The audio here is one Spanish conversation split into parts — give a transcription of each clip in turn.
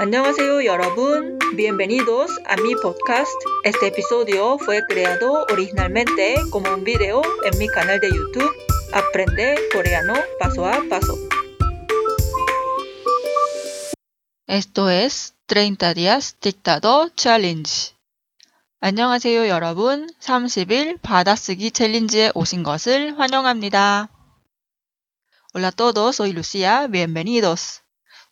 안녕하세요 여러분. Bienvenidos a mi podcast. Este episodio fue creado originalmente como un video en mi canal de YouTube Aprende coreano paso a paso. Esto es 30 días dictado challenge. 안녕하세요 여러분. 30일 받아쓰기 챌린지에 오신 것을 환영합니다. Hola a todos, soy Lucía, bienvenidos.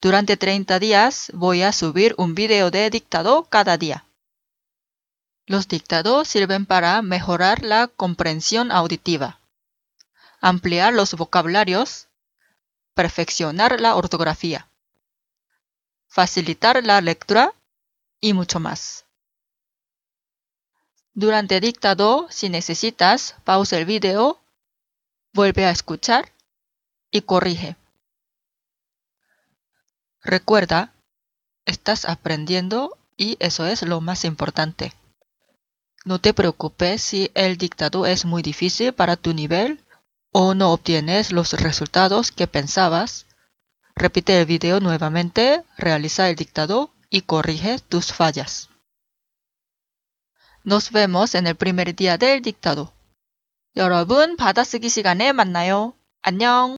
Durante 30 días voy a subir un video de dictado cada día. Los dictados sirven para mejorar la comprensión auditiva, ampliar los vocabularios, perfeccionar la ortografía, facilitar la lectura y mucho más. Durante dictado, si necesitas, pausa el video, vuelve a escuchar y corrige. Recuerda, estás aprendiendo y eso es lo más importante. No te preocupes si el dictado es muy difícil para tu nivel o no obtienes los resultados que pensabas. Repite el video nuevamente, realiza el dictado y corrige tus fallas. Nos vemos en el primer día del dictado. 여러분, 받아쓰기 시간에 만나요. 안녕.